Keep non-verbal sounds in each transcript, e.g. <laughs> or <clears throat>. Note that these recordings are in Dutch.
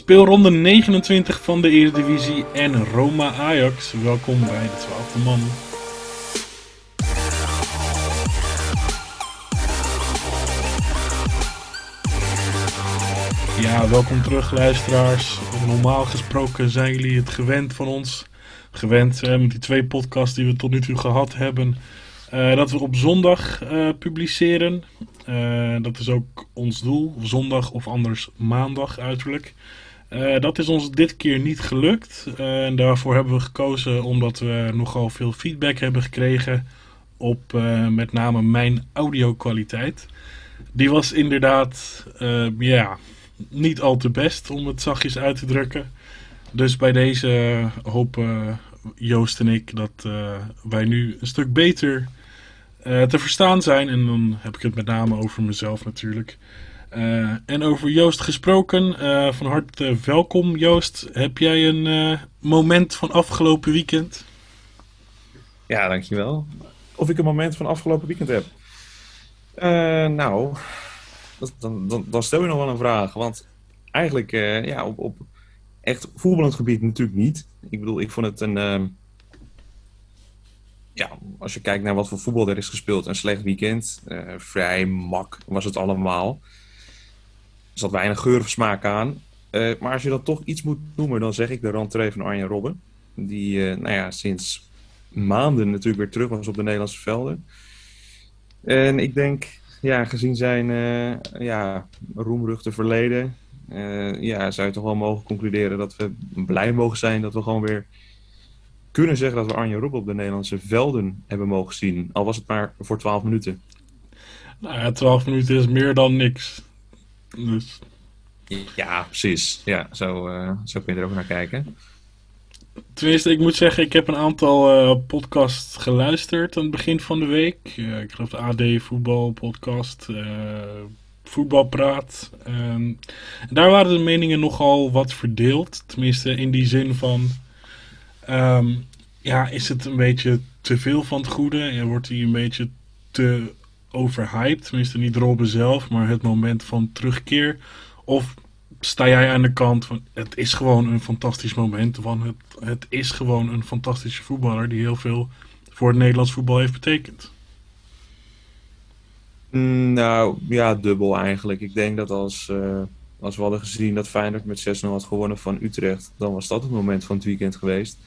Speelronde 29 van de Eredivisie en Roma Ajax. Welkom bij de 12e man. Ja, welkom terug luisteraars. Normaal gesproken zijn jullie het gewend van ons. Gewend met die twee podcasts die we tot nu toe gehad hebben. eh, dat we op zondag eh, publiceren. Eh, dat is ook ons doel. Zondag of anders maandag uiterlijk. Eh, dat is ons dit keer niet gelukt. Eh, en daarvoor hebben we gekozen omdat we nogal veel feedback hebben gekregen op eh, met name mijn audio-kwaliteit. Die was inderdaad ja, niet al te best, om het zachtjes uit te drukken. Dus bij deze hopen Joost en ik dat wij nu een stuk beter te verstaan zijn. En dan heb ik het met name over mezelf natuurlijk. Eh, en over Joost gesproken. eh, van harte welkom Joost. Heb jij een eh, moment van afgelopen weekend? Ja, dankjewel. Of ik een moment van afgelopen weekend heb? Eh, nou, dat, dan, dan, dan stel je nog wel een vraag. Want eigenlijk, eh, ja, op, op echt voetballend gebied natuurlijk niet. Ik bedoel, ik vond het een... ehm, ja, als je kijkt naar wat voor voetbal er is gespeeld, een slecht weekend. Eh, vrij mak was het allemaal. Zat weinig geur of smaak aan. Eh, maar als je dan toch iets moet noemen, dan zeg ik de rentree van Arjen Robben. Die, eh, nou ja, sinds maanden natuurlijk weer terug was op de Nederlandse velden. En ik denk, ja, gezien zijn eh ja, roemruchte verleden, ja, zou je toch wel mogen concluderen dat we blij mogen zijn dat we gewoon weer kunnen zeggen dat we Arjen Robben op de Nederlandse velden hebben mogen zien. Al was het maar voor 12 minuten. Nou ja, 12 minuten is meer dan niks. Dus Ja, precies. Ja, zo, eh, zo kun je er ook naar kijken. Tenminste, ik moet zeggen, ik heb een aantal eh, podcasts geluisterd aan het begin van de week. Ik geloof de AD Voetbal podcast, eh, Voetbalpraat. Ehm, daar waren de meningen nogal wat verdeeld. Tenminste, in die zin van... ehm, ja, is het een beetje te veel van het goede? En wordt hij een beetje te overhyped? Tenminste, niet Robben zelf, maar het moment van terugkeer. Of sta jij aan de kant van het is gewoon een fantastisch moment. Want het, het is gewoon een fantastische voetballer die heel veel voor het Nederlands voetbal heeft betekend. Mm, Nou, ja, dubbel eigenlijk. Ik denk dat als, eh, als we hadden gezien dat Feyenoord met 6-0 had gewonnen van Utrecht, dan was dat het moment van het weekend geweest.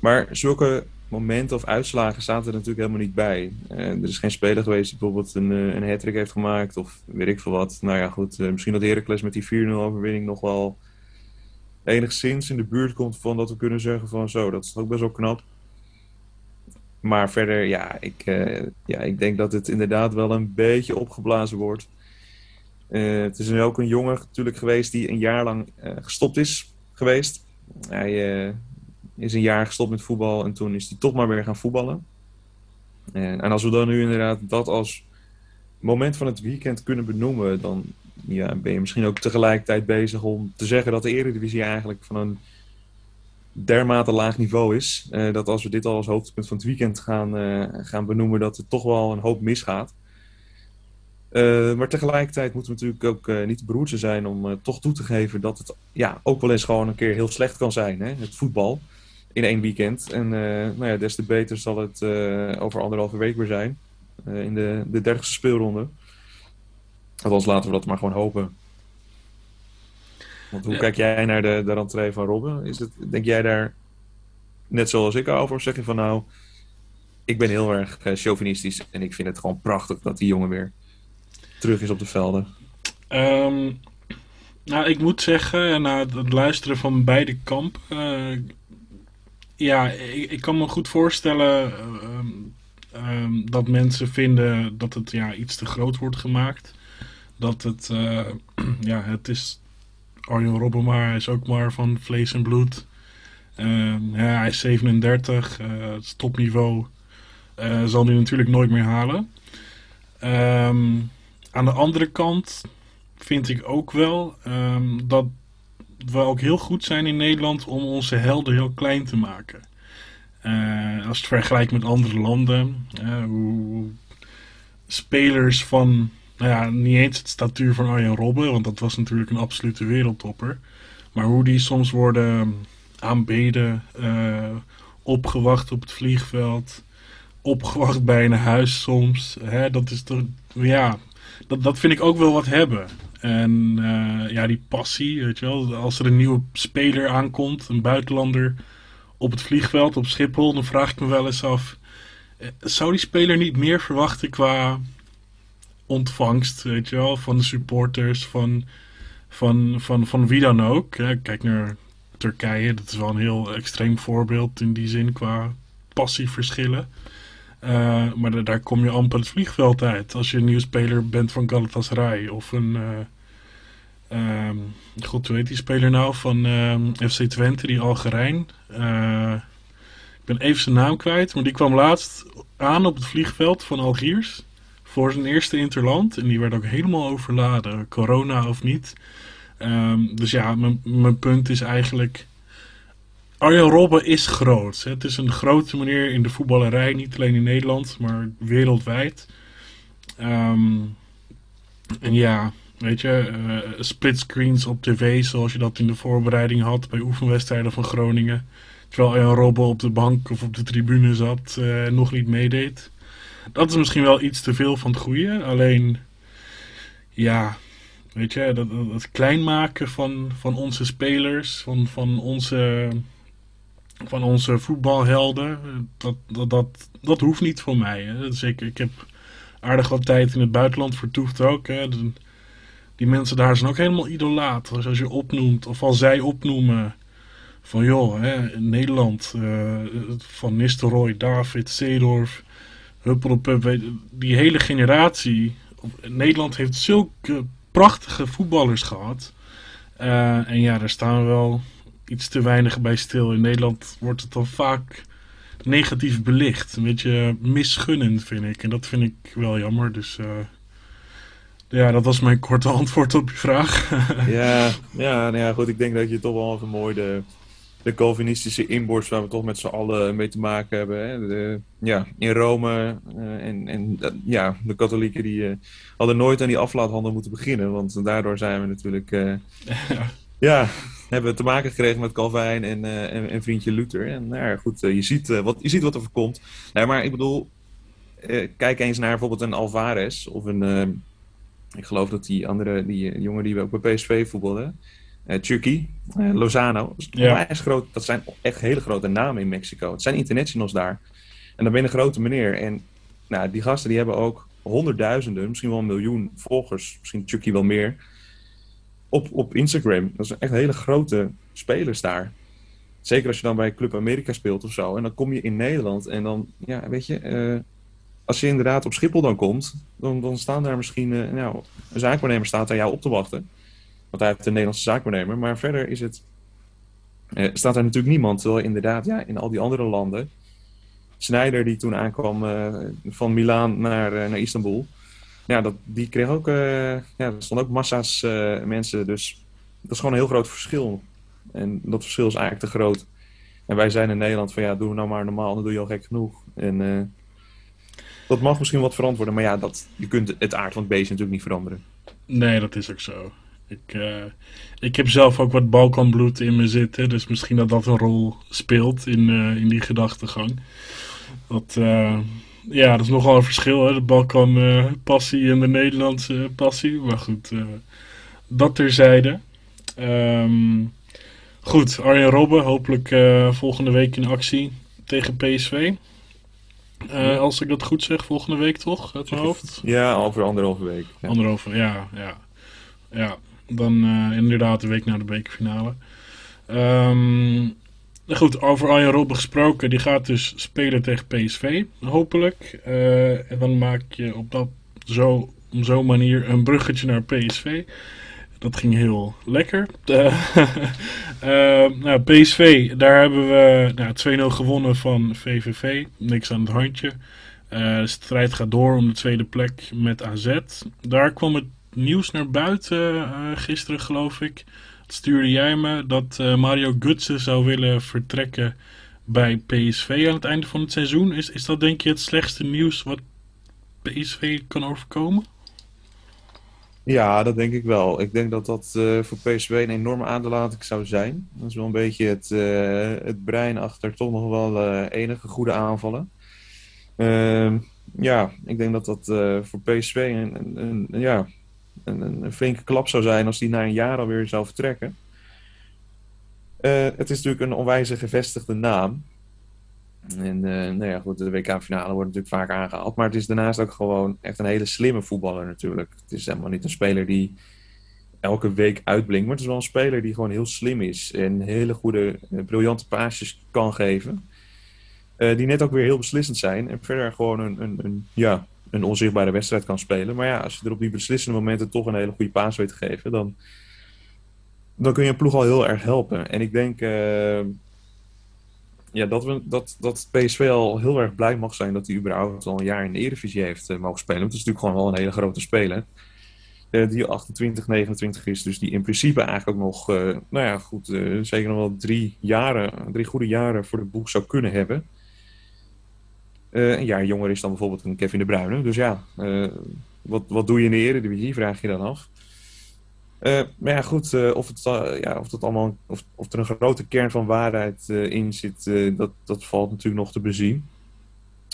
Maar zulke momenten of uitslagen zaten er natuurlijk helemaal niet bij. Eh, er is geen speler geweest die bijvoorbeeld een, eh, een heeft gemaakt of weet ik veel wat. Nou ja, goed, eh, misschien dat Heracles met die 4-0 overwinning nog wel enigszins in de buurt komt van dat we kunnen zeggen van zo, dat is ook best wel knap. Maar verder, ja ik, ja, ik denk dat het inderdaad wel een beetje opgeblazen wordt. Het is ook een jongen natuurlijk geweest die een jaar lang gestopt is geweest. Hij is een jaar gestopt met voetbal en toen is hij toch maar weer gaan voetballen. En, en als we dan nu inderdaad dat als moment van het weekend kunnen benoemen, dan ja, ben je misschien ook tegelijkertijd bezig om te zeggen dat de Eredivisie eigenlijk van een dermate laag niveau is. eh, dat als we dit al als hoogtepunt van het weekend gaan, eh, gaan benoemen, dat er toch wel een hoop misgaat. Eh, maar tegelijkertijd moeten we natuurlijk ook niet beroerd zijn om toch toe te geven dat het ja, ook wel eens gewoon een keer heel slecht kan zijn, hè? het voetbal, in één weekend. En eh, nou ja, des te beter zal het eh, over anderhalve week weer zijn, eh, in de, de dertigste speelronde. Althans, laten we dat maar gewoon hopen. Want hoe Ja. kijk jij naar de, de rentree van Robben? Is het, denk jij daar net zoals ik over? Of zeg je van nou, ik ben heel erg chauvinistisch en ik vind het gewoon prachtig dat die jongen weer terug is op de velden. Ehm, nou, ik moet zeggen, na het luisteren van beide kampen. Ja, ik, kan me goed voorstellen ehm, ehm, dat mensen vinden dat het ja, iets te groot wordt gemaakt. Dat het, eh, <clears throat> ja, het is Arjen Robben, maar hij is ook maar van vlees en bloed. Ehm, ja, hij is 37, eh, het topniveau. Eh, zal hij natuurlijk nooit meer halen. Ehm, aan de andere kant vind ik ook wel ehm, dat we ook heel goed zijn in Nederland om onze helden heel klein te maken. Eh, als je het vergelijkt met andere landen, eh, hoe spelers van, nou ja, niet eens het statuur van Arjen Robben, want dat was natuurlijk een absolute wereldtopper. Maar hoe die soms worden aanbeden, uh, opgewacht op het vliegveld, opgewacht bij een huis soms. Hè, dat is toch, ja, dat, dat vind ik ook wel wat hebben. En uh, ja, die passie, weet je wel. Als er een nieuwe speler aankomt, een buitenlander op het vliegveld op Schiphol, dan vraag ik me wel eens af: eh, zou die speler niet meer verwachten qua ontvangst, weet je wel, van de supporters, van, van, van, van wie dan ook? Kijk naar Turkije, dat is wel een heel extreem voorbeeld in die zin qua passieverschillen. Uh, maar daar kom je amper het vliegveld uit. Als je een nieuwe speler bent van Galatasaray of een. Uh, um, God, hoe heet die speler nou? Van uh, FC Twente, die Algerijn. Uh, ik ben even zijn naam kwijt, maar die kwam laatst aan op het vliegveld van Algiers. Voor zijn eerste interland. En die werd ook helemaal overladen, corona of niet. Um, dus ja, mijn punt is eigenlijk Arjen Robben is groot. Het is een grote meneer in de voetballerij, niet alleen in Nederland, maar wereldwijd. Um, en ja, weet je, uh, splitscreens op tv, zoals je dat in de voorbereiding had bij oefenwedstrijden van Groningen. Terwijl Arjen Robben op de bank of op de tribune zat, uh, nog niet meedeed. Dat is misschien wel iets te veel van het goede. Alleen, ja, weet je, dat, dat klein maken van, van onze spelers, van, van onze van onze voetbalhelden. Dat, dat, dat, hoeft niet voor mij. Hè. Zeker, ik heb aardig wat tijd in het buitenland vertoefd ook. Hè. die mensen daar zijn ook helemaal idolaat. Als je opnoemt, of als zij opnoemen van joh, hè, Nederland, uh, van Nistelrooy, David, Seedorf, Huppelpup, die hele generatie. Nederland heeft zulke prachtige voetballers gehad. Uh, en ja, daar staan we wel iets te weinig bij stil. In Nederland wordt het dan vaak negatief belicht. Een beetje misgunnend, vind ik. En dat vind ik wel jammer. Dus uh, ja, dat was mijn korte <laughs> antwoord op je vraag. <laughs> ja, ja, nou ja, goed. Ik denk dat je toch wel even mooi de, de Calvinistische inborst, waar we toch met z'n allen mee te maken hebben. Hè? De, ja, in Rome uh, en, en uh, ja, de katholieken die hadden nooit aan die aflaathandel moeten beginnen. Want daardoor zijn we natuurlijk... <laughs> ja. ja hebben te maken gekregen met Calvijn en, uh, en, en, vriendje Luther. En nou ja, goed, uh, je, ziet, uh, wat, je ziet wat er voorkomt. Nee, maar ik bedoel, kijk eens naar bijvoorbeeld een Alvarez of een... ik geloof dat die andere, die jongen die we ook bij PSV voetbalden, Chucky, Lozano. Ja. Dat, groot, dat zijn echt hele grote namen in Mexico. Het zijn internationals daar. En dan ben je een grote meneer. En nou, die gasten die hebben ook honderdduizenden, misschien wel een miljoen volgers. Misschien Chucky wel meer op, op Instagram. Dat zijn echt hele grote spelers daar. Zeker als je dan bij Club Amerika speelt of zo. En dan kom je in Nederland en dan, ja, weet je, uh, als je inderdaad op Schiphol dan komt, dan, dan staan daar misschien, uh, nou, een zaakwaarnemer staat daar jou op te wachten. Want hij heeft een Nederlandse zaakwaarnemer. Maar verder is het, uh, staat er natuurlijk niemand. Terwijl inderdaad, ja, in al die andere landen. Snijder die toen aankwam van Milaan naar, naar Istanbul ja, dat, die kreeg ook, uh, ja, er stonden ook massa's uh, mensen. Dus dat is gewoon een heel groot verschil. En dat verschil is eigenlijk te groot. En wij zijn in Nederland van ja, doe nou maar normaal, dan doe je al gek genoeg. En uh, dat mag misschien wat verantwoorden, maar ja, dat, je kunt het aard van beest natuurlijk niet veranderen. Nee, dat is ook zo. Ik, ik heb zelf ook wat Balkanbloed in me zitten, dus misschien dat dat een rol speelt in, in die gedachtegang. Dat ja, dat is nogal een verschil, hè? de Balkan-passie uh, en de Nederlandse passie. Maar goed, uh, dat terzijde. Um, goed, Arjen Robben, hopelijk uh, volgende week in actie tegen PSV. Ja. Als ik dat goed zeg, volgende week toch, uit mijn hoofd? Ja, over anderhalve week. Ja. Anderhalve, ja, ja. Ja, dan inderdaad de week na de bekerfinale. Um, Goed, over Arjen Robben gesproken. Die gaat dus spelen tegen PSV, hopelijk. Uh, en dan maak je op dat zo, op zo'n manier een bruggetje naar PSV. Dat ging heel lekker. Uh, uh, <laughs> nou, PSV, daar hebben we nou, 2-0 gewonnen van VVV. Niks aan het handje. de strijd gaat door om de tweede plek met AZ. Daar kwam het nieuws naar buiten gisteren, geloof ik stuurde jij me dat uh, Mario Gutsen zou willen vertrekken bij PSV aan het einde van het seizoen. Is, is dat denk je het slechtste nieuws wat PSV kan overkomen? Ja, dat denk ik wel. Ik denk dat dat uh, voor PSV een enorme aderlating zou zijn. Dat is wel een beetje het, uh, het brein achter toch nog wel enige goede aanvallen. Ehm, ja, ik denk dat dat voor PSV een, een, een ja, een, flinke klap zou zijn als die na een jaar alweer zou vertrekken. het is natuurlijk een onwijze gevestigde naam. En nou ja, goed, de WK-finale wordt natuurlijk vaak aangehaald. Maar het is daarnaast ook gewoon echt een hele slimme voetballer natuurlijk. Het is helemaal niet een speler die elke week uitblinkt. Maar het is wel een speler die gewoon heel slim is. En hele goede, briljante paasjes kan geven. Uh, die net ook weer heel beslissend zijn. En verder gewoon een, een, een, ja, een onzichtbare wedstrijd kan spelen. Maar ja, als je er op die beslissende momenten toch een hele goede paas weet te geven... dan, dan kun je een ploeg al heel erg helpen. En ik denk... Uh, ja, dat, we, dat, dat PSV al heel erg blij mag zijn dat hij überhaupt al een jaar in de Eredivisie heeft uh, mogen spelen. Want het is natuurlijk gewoon wel een hele grote speler. Uh, die 28, 29 is, dus die in principe eigenlijk nog, nou ja, goed, zeker nog wel drie jaren, drie goede jaren voor de boeg zou kunnen hebben. Een jaar jonger is dan bijvoorbeeld een Kevin de Bruyne. Dus ja, wat, wat doe je in de Eredivisie, vraag je dan af. Uh, maar ja, goed, of, het, ja, of, het allemaal, of, of er een grote kern van waarheid in zit, dat, dat valt natuurlijk nog te bezien.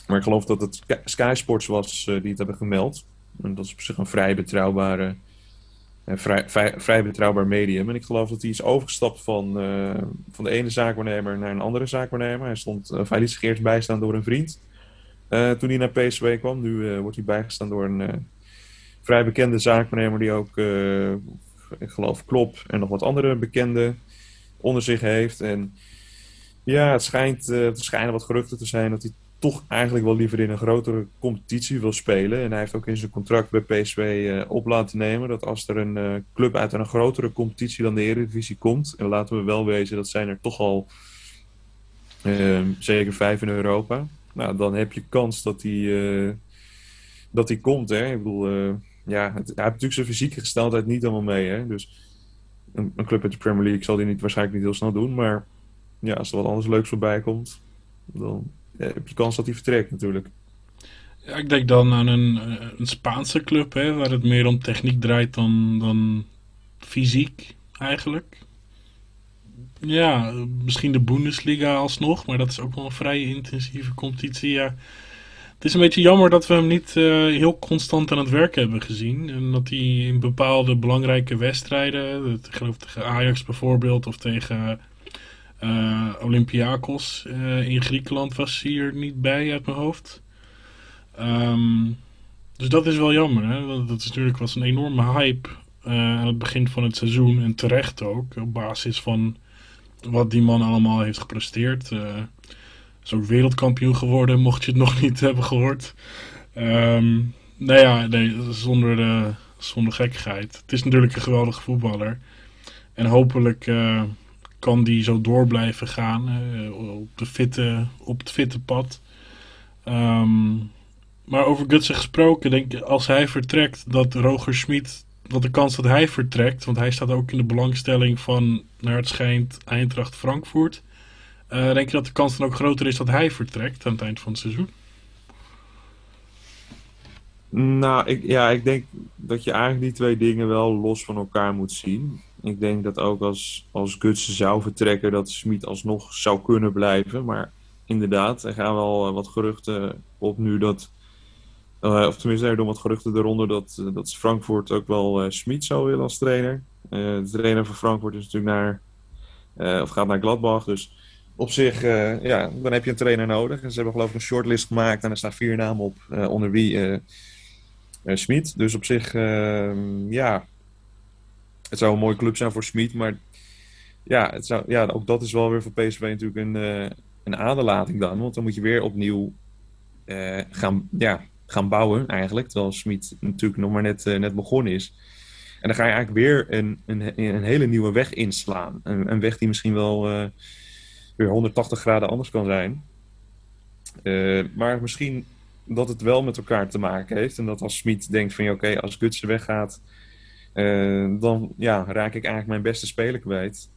Maar ik geloof dat het Sky Sports was die het hebben gemeld. En dat is op zich een vrij betrouwbare, vrij, vrij, vrij, betrouwbaar medium. En ik geloof dat hij is overgestapt van, van de ene zaakwaarnemer naar een andere zaakwaarnemer. Hij, stond, hij liet eerst bijstaan door een vriend. Toen hij naar PSV kwam, nu wordt hij bijgestaan door een vrij bekende zaakwaarnemer die ook ik geloof Klop en nog wat andere bekenden onder zich heeft. En ja, het schijnt, uh, er schijnen wat geruchten te zijn dat hij toch eigenlijk wel liever in een grotere competitie wil spelen. En hij heeft ook in zijn contract bij PSV eh, op laten nemen dat als er een club uit een grotere competitie dan de Eredivisie komt, en laten we wel wezen, dat zijn er toch al zeker vijf in Europa. Nou, dan heb je kans dat hij, dat hij komt. Hè? Ik bedoel, ja, het, hij heeft natuurlijk zijn fysieke gesteldheid niet allemaal mee. Hè? Dus een, een, club uit de Premier League zal die niet, waarschijnlijk niet heel snel doen. Maar ja, als er wat anders leuks voorbij komt, dan heb je kans dat hij vertrekt natuurlijk. Ja, ik denk dan aan een, eh, een Spaanse club, hè, waar het meer om techniek draait dan, dan fysiek eigenlijk. Ja, misschien de Bundesliga alsnog, maar dat is ook wel een vrij intensieve competitie. Het is een beetje jammer dat we hem niet uh, heel constant aan het werk hebben gezien. En dat hij in bepaalde belangrijke wedstrijden, ik geloof tegen Ajax bijvoorbeeld, of tegen uh, Olympiakos uh, in Griekenland was hij er niet bij uit mijn hoofd. Um, dus dat is wel jammer, hè? want dat is natuurlijk was een enorme hype aan het begin van het seizoen. En terecht ook, op basis van wat die man allemaal heeft gepresteerd ook wereldkampioen geworden, mocht je het nog <laughs> niet hebben gehoord. Um, nou ja, nee, zonder, uh, zonder gekkigheid. Het is natuurlijk een geweldige voetballer. En hopelijk uh, kan die zo door blijven gaan uh, op, de fitte, op het fitte pad. Um, maar over Gutsen gesproken, denk ik, als hij vertrekt, dat Roger Schmid, wat de kans dat hij vertrekt, want hij staat ook in de belangstelling van, naar het schijnt, Eintracht Frankfurt. Uh, denk je dat de kans dan ook groter is dat hij vertrekt aan het eind van het seizoen? Nou, ik, ja, ik denk dat je eigenlijk die twee dingen wel los van elkaar moet zien. Ik denk dat ook als, als Gutsen zou vertrekken, dat Smit alsnog zou kunnen blijven. Maar inderdaad, er gaan wel wat geruchten op nu dat. Uh, of tenminste, er doen wat geruchten eronder dat, dat Frankfurt ook wel uh, Smit zou willen als trainer. de trainer van Frankfurt is natuurlijk naar. of gaat naar Gladbach. Dus op zich, ja, dan heb je een trainer nodig. En ze hebben geloof ik een shortlist gemaakt en er staan vier namen op, onder wie Smit. Dus op zich, ehm, ja, het zou een mooie club zijn voor Smit. Maar ja, het zou, ja, ook dat is wel weer voor PSV natuurlijk een, een aderlating dan. Want dan moet je weer opnieuw gaan, ja, gaan bouwen eigenlijk. Terwijl Smit natuurlijk nog maar net, net begonnen is. En dan ga je eigenlijk weer een, een, een hele nieuwe weg inslaan. Een, een weg die misschien wel weer 180 graden anders kan zijn. Uh, maar misschien dat het wel met elkaar te maken heeft. En dat als Smit denkt van ja, oké, als Gutsen weggaat, dan ja, raak ik eigenlijk mijn beste speler kwijt.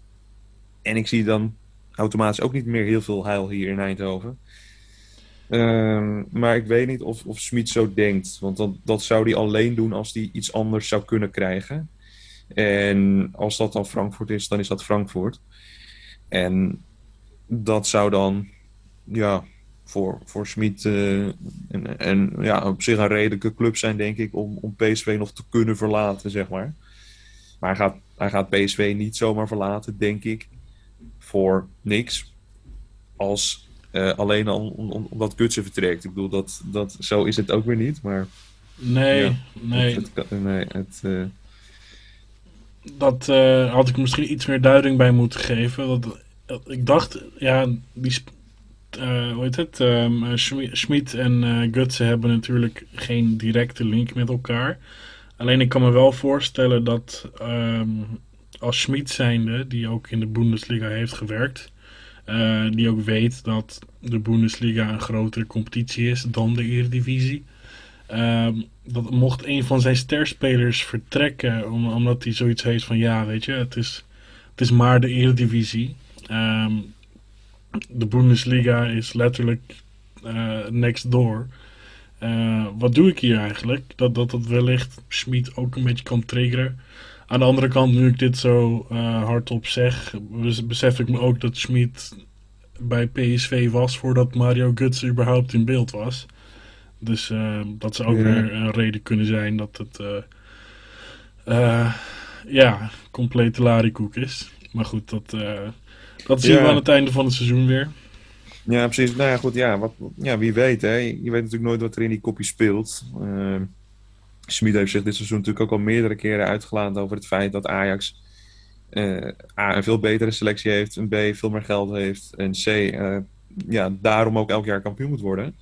En ik zie dan automatisch ook niet meer heel veel heil hier in Eindhoven. Ehm, maar ik weet niet of, of zo denkt. Want dat, zou hij alleen doen als hij iets anders zou kunnen krijgen. En als dat dan Frankfurt is, dan is dat Frankfurt. En dat zou dan, ja, voor, voor Smit uh, en, en, ja, op zich een redelijke club zijn, denk ik, om, om PSV nog te kunnen verlaten, zeg maar. Maar hij gaat, hij gaat PSV niet zomaar verlaten, denk ik, voor niks. Als uh, alleen al omdat Gutsen vertrekt. Ik bedoel, dat, dat, zo is het ook weer niet, maar... Nee, ja, nee. Het, het, nee, het... Uh... Dat uh, had ik misschien iets meer duiding bij moeten geven. Dat, ik dacht, ja, die, hoe heet het? Um, Schmid en Gutsen hebben natuurlijk geen directe link met elkaar. Alleen ik kan me wel voorstellen dat um, als Schmid zijnde, die ook in de Bundesliga heeft gewerkt, uh, die ook weet dat de Bundesliga een grotere competitie is dan de Eredivisie. Um, dat mocht een van zijn sterspelers vertrekken, om, omdat hij zoiets heeft van ja, weet je, het is, het is maar de Eredivisie. Um, de Bundesliga is letterlijk uh, next door. Uh, wat doe ik hier eigenlijk? Dat dat, dat wellicht Schmid ook een beetje kan triggeren. Aan de andere kant, nu ik dit zo uh, hardop zeg, besef ik me ook dat Schmid bij PSV was voordat Mario Götze überhaupt in beeld was. Dus uh, dat zou ook ja. weer een reden kunnen zijn dat het uh, ja, complete larikoek is. Maar goed, dat, dat zien ja. we aan het einde van het seizoen weer. Ja, precies. Nou ja, goed, ja, wat, ja wie weet. Hè. Je weet natuurlijk nooit wat er in die kopje speelt. Smit heeft zich dit seizoen natuurlijk ook al meerdere keren uitgelaten over het feit dat Ajax uh, A, een veel betere selectie heeft, een B, veel meer geld heeft en C, uh, ja, daarom ook elk jaar kampioen moet worden.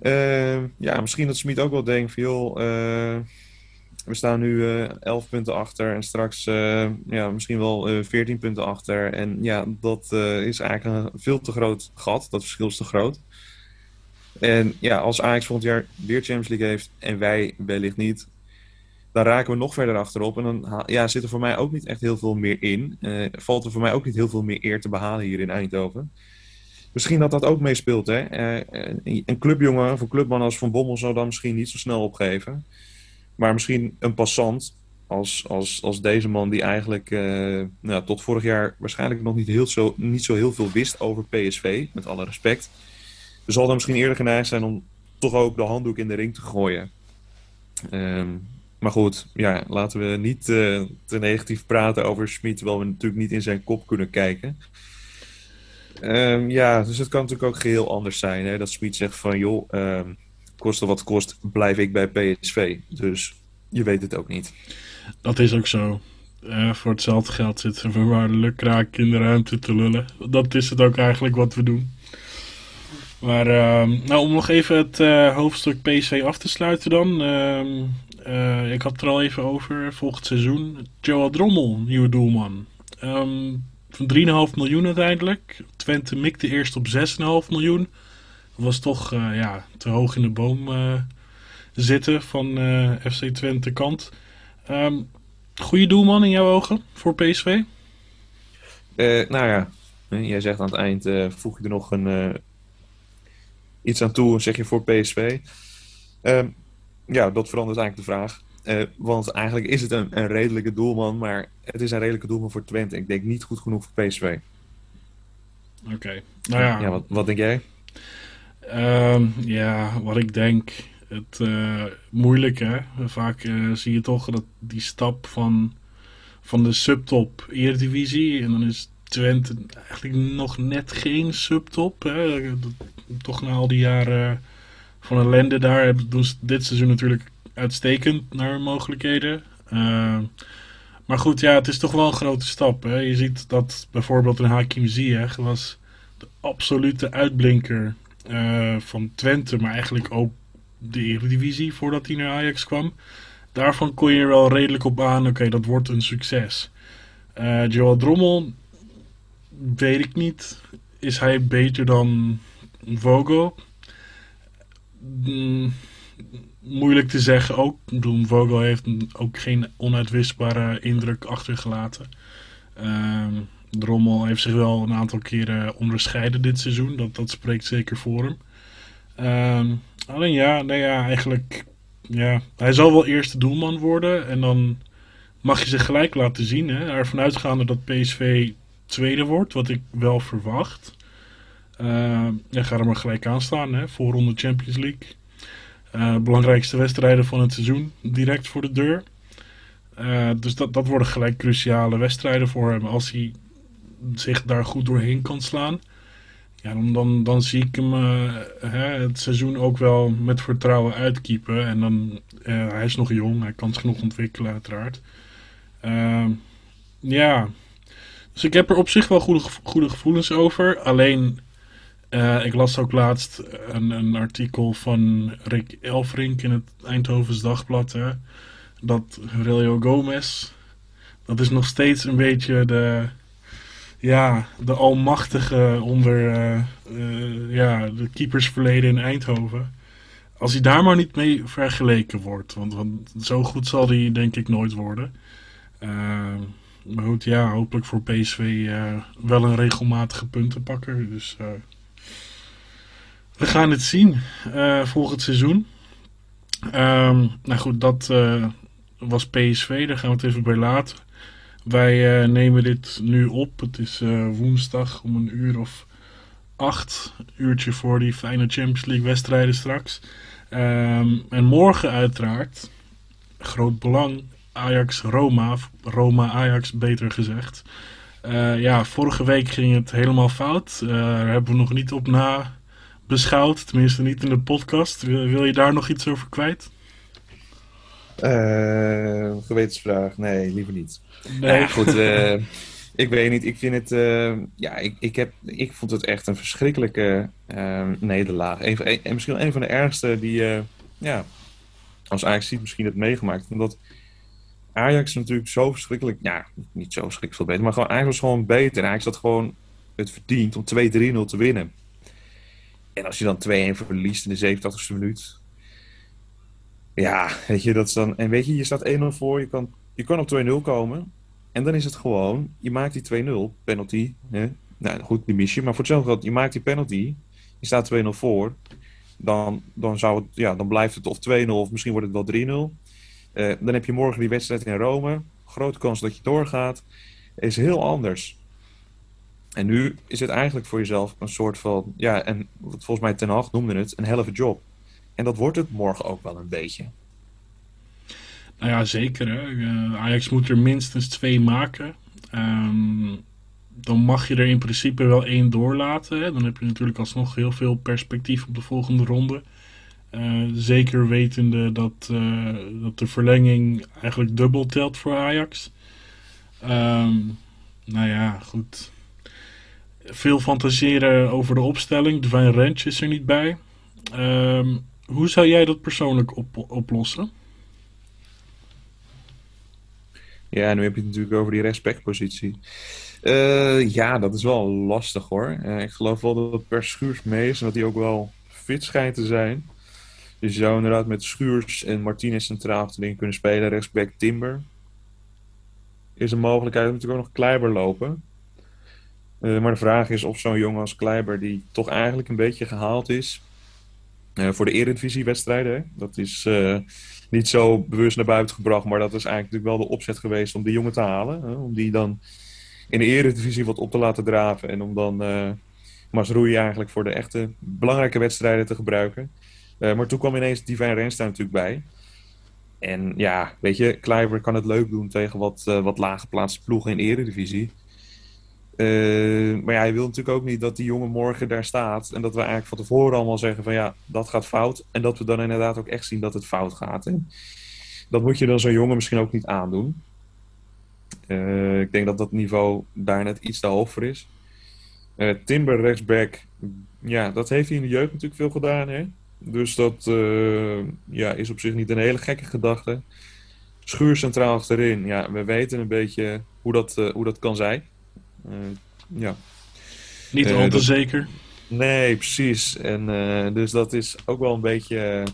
Uh, ja, misschien dat Smit ook wel denkt van joh, we staan nu uh, 11 punten achter en straks ja, misschien wel uh, 14 punten achter. En ja, dat is eigenlijk een veel te groot gat. Dat verschil is te groot. En ja, als Ajax volgend jaar weer Champions League heeft en wij wellicht niet, dan raken we nog verder achterop. En dan ja, zit er voor mij ook niet echt heel veel meer in. valt er voor mij ook niet heel veel meer eer te behalen hier in Eindhoven. Misschien dat dat ook meespeelt. Hè? een clubjongen of een clubman als Van Bommel zou dan misschien niet zo snel opgeven. Maar misschien een passant als, als, als deze man die eigenlijk nou, tot vorig jaar waarschijnlijk nog niet, heel zo, niet zo heel veel wist over PSV, met alle respect. Zal dan misschien eerder geneigd zijn om toch ook de handdoek in de ring te gooien. Um, maar goed, ja, laten we niet uh, te negatief praten over Schmid, terwijl we natuurlijk niet in zijn kop kunnen kijken. Um, ja, dus het kan natuurlijk ook geheel anders zijn. Hè? Dat Schmid zegt van, joh, um, koste wat kost, blijf ik bij PSV. Dus je weet het ook niet. Dat is ook zo. Uh, voor hetzelfde geld zit een verwaarde kraak in de ruimte te lullen. Dat is het ook eigenlijk wat we doen. Maar uh, nou, om nog even het uh, hoofdstuk PSV af te sluiten dan. Uh, ik had het er al even over. Volgend seizoen. Joe Drommel, nieuwe doelman. Um, van 3,5 miljoen uiteindelijk. Twente mikte eerst op 6,5 miljoen was toch uh, ja, te hoog in de boom zitten van FC Twente kant. Um, goede doelman in jouw ogen voor PSV? nou ja, jij zegt aan het eind, voeg je er nog een, iets aan toe, zeg je voor PSV. Ehm, ja, dat verandert eigenlijk de vraag. want eigenlijk is het een, een redelijke doelman, maar het is een redelijke doelman voor Twente. Ik denk niet goed genoeg voor PSV. Oké, okay. nou ja. ja wat, wat denk jij? Um, ja, wat ik denk, het uh, moeilijk hè. Vaak uh, zie je toch dat die stap van, van de subtop Eredivisie en dan is Twente eigenlijk nog net geen subtop. Hè. Toch na al die jaren van ellende daar doen ze dit seizoen natuurlijk uitstekend naar mogelijkheden. Uh, maar goed, ja, het is toch wel een grote stap. Hè. Je ziet dat bijvoorbeeld een Hakim Ziyech was de absolute uitblinker uh, van Twente, maar eigenlijk ook de Eredivisie voordat hij naar Ajax kwam. Daarvan kon je er wel redelijk op aan, oké, dat wordt een succes. Uh, Joel Drommel, weet ik niet. Is hij beter dan Vogel? Mm, moeilijk te zeggen ook. Bedoel, Vogel heeft ook geen onuitwisbare indruk achtergelaten. Uh, Drommel heeft zich wel een aantal keren onderscheiden dit seizoen. Dat, dat spreekt zeker voor hem. Ehm, alleen ja, nee ja, eigenlijk... Ja, hij zal wel eerste doelman worden. En dan mag je zich gelijk laten zien. Hè? Ervan uitgaande dat PSV tweede wordt, wat ik wel verwacht. Uh, ja, ga er maar gelijk aan staan, hè? voorronde Champions League. Uh, belangrijkste wedstrijden van het seizoen, direct voor de deur. Uh, dus dat, dat worden gelijk cruciale wedstrijden voor hem. Als hij zich daar goed doorheen kan slaan, ja, dan, dan, dan zie ik hem hè, het seizoen ook wel met vertrouwen uitkiepen. En dan, hij is nog jong, hij kan zich nog ontwikkelen uiteraard. ja, dus ik heb er op zich wel goede, goede gevoelens over. Alleen, uh, ik las ook laatst een, een, artikel van Rick Elfrink in het Eindhovens Dagblad. Hè, dat Relio Gomez, dat is nog steeds een beetje de, ja, de almachtige onder uh, uh, ja, de keepersverleden in Eindhoven. Als hij daar maar niet mee vergeleken wordt. Want, want zo goed zal hij denk ik nooit worden. Maar ja, hopelijk voor PSV uh, wel een regelmatige puntenpakker. Dus uh, we gaan het zien uh, volgend seizoen. Um, nou goed, dat was PSV. Daar gaan we het even bij laten. Wij nemen dit nu op. Het is woensdag om een uur of acht. Uurtje voor die fijne Champions League wedstrijden straks. Um, en morgen uiteraard, groot belang, Ajax-Roma. Roma-Ajax, beter gezegd. Uh, ja, vorige week ging het helemaal fout. Uh, daar hebben we nog niet op na beschouwd. Tenminste, niet in de podcast. Wil, je daar nog iets over kwijt? Uh, gewetensvraag. Nee, liever niet. Nee. Ja, goed, ik weet niet. Ik vind het... ja, ik, ik, heb, ik vond het echt een verschrikkelijke nederlaag. en misschien een van de ergste die... ja, als Ajax ziet misschien het meegemaakt. Omdat Ajax natuurlijk zo verschrikkelijk... Ja, niet zo verschrikkelijk veel beter. Maar gewoon, Ajax was gewoon beter. Ajax had gewoon het verdient om 2-3-0 te winnen. En als je dan 2-1 verliest in de 87e minuut... Ja, weet je, dat is dan... En weet je, je staat 1-0 voor. Je kan, je kan op 2-0 komen. En dan is het gewoon... Je maakt die 2-0, penalty. Hè? Nou goed, die mis je. Maar voor hetzelfde geld, je maakt die penalty. Je staat 2-0 voor. Dan, dan, zou het, ja, dan blijft het of 2-0 of misschien wordt het wel 3-0. Uh, dan heb je morgen die wedstrijd in Rome. Grote kans dat je doorgaat. Is heel anders. En nu is het eigenlijk voor jezelf een soort van, ja, en volgens mij Ten Hag noemde het, een helft job. En dat wordt het morgen ook wel een beetje. Nou ja, zeker. Hè. Uh, Ajax moet er minstens twee maken. Um, dan mag je er in principe wel één doorlaten. Hè. Dan heb je natuurlijk alsnog heel veel perspectief op de volgende ronde. Uh, zeker wetende dat, uh, dat de verlenging eigenlijk dubbel telt voor Ajax. Um, nou ja, goed. Veel fantaseren over de opstelling. Divine Ranch is er niet bij. Um, hoe zou jij dat persoonlijk op oplossen? Ja, nu heb je het natuurlijk over die respectpositie. Uh, ja, dat is wel lastig hoor. ik geloof wel dat het per schuurs mee is en dat hij ook wel fit schijnt te zijn. Dus je zou inderdaad met Schuurs en Martinez centraal achterin kunnen spelen. Rechtsback Timber. Is een mogelijkheid. natuurlijk ook nog Kleiber lopen. Uh, maar de vraag is of zo'n jongen als Kleiber, die toch eigenlijk een beetje gehaald is uh, voor de Eredivisie-wedstrijden. Dat is uh, niet zo bewust naar buiten gebracht, maar dat is eigenlijk natuurlijk wel de opzet geweest om die jongen te halen. Hè? Om die dan in de Eredivisie wat op te laten draven en om dan Masroei eigenlijk voor de echte belangrijke wedstrijden te gebruiken. Uh, maar toen kwam ineens Divine daar natuurlijk bij. En ja, weet je, Kleiber kan het leuk doen tegen wat, uh, wat laaggeplaatste ploegen in Eredivisie. Uh, maar ja, hij wil natuurlijk ook niet dat die jongen morgen daar staat. En dat we eigenlijk van tevoren allemaal zeggen van ja, dat gaat fout. En dat we dan inderdaad ook echt zien dat het fout gaat. Dat moet je dan zo'n jongen misschien ook niet aandoen. Ik denk dat dat niveau daar net iets te hoog voor is. Timber rechtsback, ja, dat heeft hij in de jeugd natuurlijk veel gedaan. Hè? Dus dat uh, ja, is op zich niet een hele gekke gedachte. Schuur centraal achterin. Ja, we weten een beetje hoe dat, uh, hoe dat kan zijn. Uh, ja. Niet al te zeker. Nee, precies. En dus dat is ook wel een beetje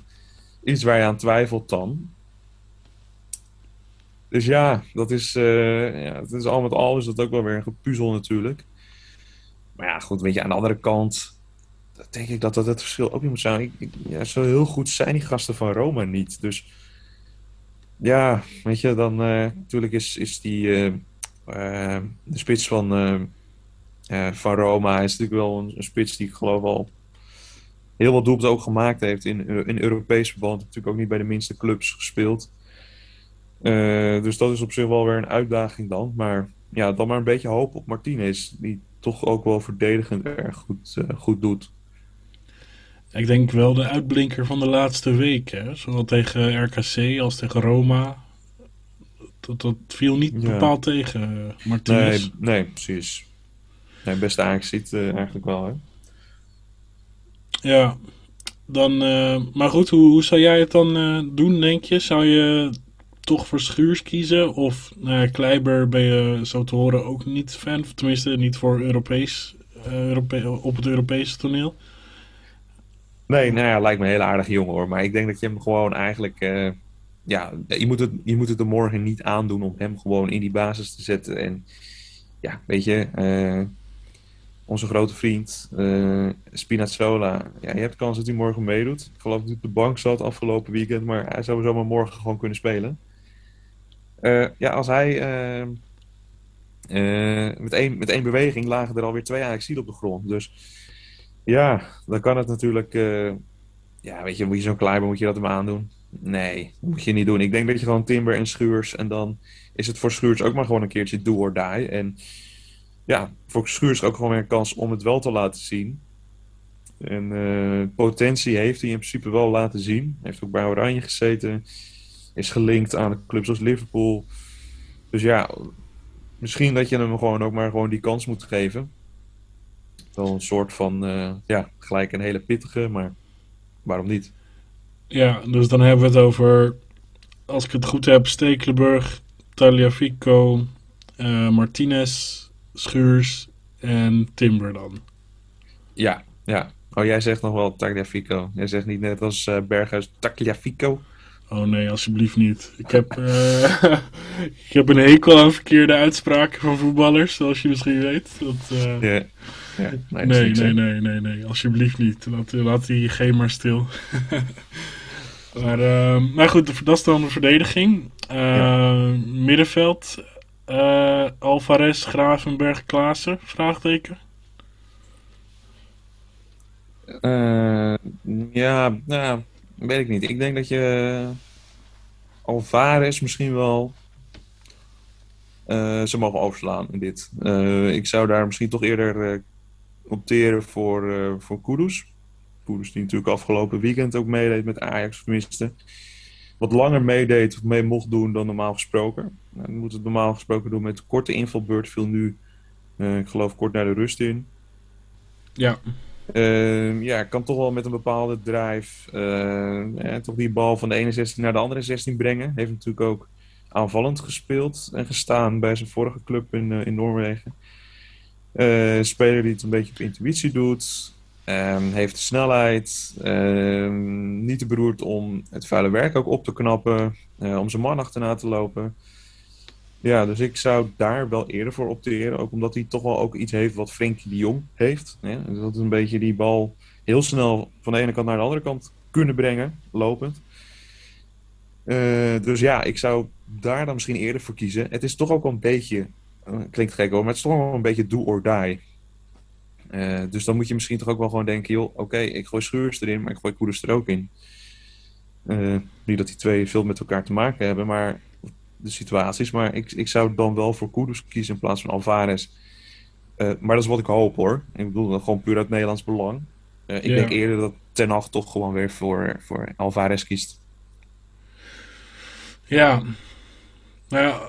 iets waar je aan twijfelt dan. Dus ja, dat is, ja, dat is al met al is dat ook wel weer een gepuzzel natuurlijk. Maar ja, goed, weet je, aan de andere kant denk ik dat dat het verschil ook niet moet zijn. Ik, ja, zo heel goed zijn die gasten van Roma niet. Dus ja, weet je, dan uh, natuurlijk is, is die uh, de spits van, van Roma is natuurlijk wel een, een, spits die ik geloof al heel wat doelpunten ook gemaakt heeft in, in Europees verband. Natuurlijk ook niet bij de minste clubs gespeeld. dus dat is op zich wel weer een uitdaging dan. Maar ja, dan maar een beetje hoop op Martinez, die toch ook wel verdedigend erg goed, goed doet. Ik denk wel de uitblinker van de laatste weken. Zowel tegen RKC als tegen Roma. Dat, dat viel niet bepaald tegen, Martinez. Nee, nee precies. Nee, beste aangeziet uh, eigenlijk wel, hè? Ja. Dan, uh, maar goed, hoe, hoe zou jij het dan uh, doen, denk je? Zou je toch voor Schuurs kiezen? Of nou Kleiber ben je zo te horen ook niet fan? Tenminste, niet voor Europees, Europe op het Europese toneel. Nee, nou ja, lijkt me een hele aardige jongen hoor. Maar ik denk dat je hem gewoon eigenlijk. Uh, ja, je moet, het, je moet het er morgen niet aandoen om hem gewoon in die basis te zetten. En ja, weet je, uh, onze grote vriend uh, Spinazzola. Ja, je hebt kans dat hij morgen meedoet. Ik geloof dat hij op de bank zat afgelopen weekend. Maar hij zou zomaar morgen gewoon kunnen spelen. ja, als hij. met, één, met één beweging lagen er alweer twee Ajaxiden op de grond. Dus ja, dan kan het natuurlijk. Uh, ja, weet je, moet je zo'n Kleiber, moet je dat hem aandoen? Nee, dat moet je niet doen. Ik denk dat je gewoon Timber en Schuurs. En dan is het voor Schuurs ook maar gewoon een keertje do or die. En ja, voor Schuurs ook gewoon weer een kans om het wel te laten zien. En uh, potentie heeft hij in principe wel laten zien. Heeft ook bij Oranje gezeten. Is gelinkt aan clubs als Liverpool. Dus ja, misschien dat je hem gewoon ook maar gewoon die kans moet geven wel een soort van, uh, ja, gelijk een hele pittige, maar waarom niet? Ja, dus dan hebben we het over, als ik het goed heb, Stekelenburg, Taliafico, uh, Martinez, Schuurs en Timber dan. Ja, ja. Oh, jij zegt nog wel Tagliafico. Jij zegt niet net als uh, Berghuis Tagliafico. Oh nee, alsjeblieft niet. Ik heb, uh, <laughs> ik heb een hekel aan verkeerde uitspraken van voetballers, zoals je misschien weet. Dat, uh, yeah. Ja, nee, nee, nee, nee, nee, nee, alsjeblieft niet. Laat, laat die geen <laughs> maar stil. maar, uh, maar goed, dat is dan de verdediging. Uh, ja. Middenveld, uh, Alvarez, Gravenberg, Klaassen, vraagteken? ja, nou, weet ik niet. Ik denk dat je Alvarez misschien wel uh, ze mogen overslaan in dit. Uh, ik zou daar misschien toch eerder uh, opteren voor, uh, voor Kudus. Kudus die natuurlijk afgelopen weekend ook meedeed met Ajax, tenminste. Wat langer meedeed of mee mocht doen dan normaal gesproken. Nou, dan moet het normaal gesproken doen met korte invalbeurt. Viel nu, uh, ik geloof, kort naar de rust in. Ja. Uh, ja, kan toch wel met een bepaalde drive uh, toch die bal van de ene 16 naar de andere 16 brengen. Heeft natuurlijk ook aanvallend gespeeld en gestaan bij zijn vorige club in, in Noorwegen. Uh, speler die het een beetje op intuïtie doet. Um, heeft de snelheid. Um, niet te beroerd om het vuile werk ook op te knappen. Uh, om zijn man achterna te lopen. Ja, dus ik zou daar wel eerder voor opteren. Ook omdat hij toch wel ook iets heeft wat Frenkie de Jong heeft. Dat is een beetje die bal heel snel van de ene kant naar de andere kant kunnen brengen, lopend. Uh, dus ja, ik zou daar dan misschien eerder voor kiezen. Het is toch ook een beetje eh, klinkt gek hoor, maar het is toch wel een beetje do or die. Uh, dus dan moet je misschien toch ook wel gewoon denken, joh, oké, okay, ik gooi Schuurs erin, maar ik gooi Koeders er ook in. Uh, niet dat die twee veel met elkaar te maken hebben, maar de situaties. Maar ik, ik zou dan wel voor Koeders kiezen in plaats van Alvarez. Uh, maar dat is wat ik hoop hoor. Ik bedoel, dat gewoon puur uit Nederlands belang. ik denk eerder dat Ten Hag toch gewoon weer voor, voor Alvarez kiest. Ja. Nou ja,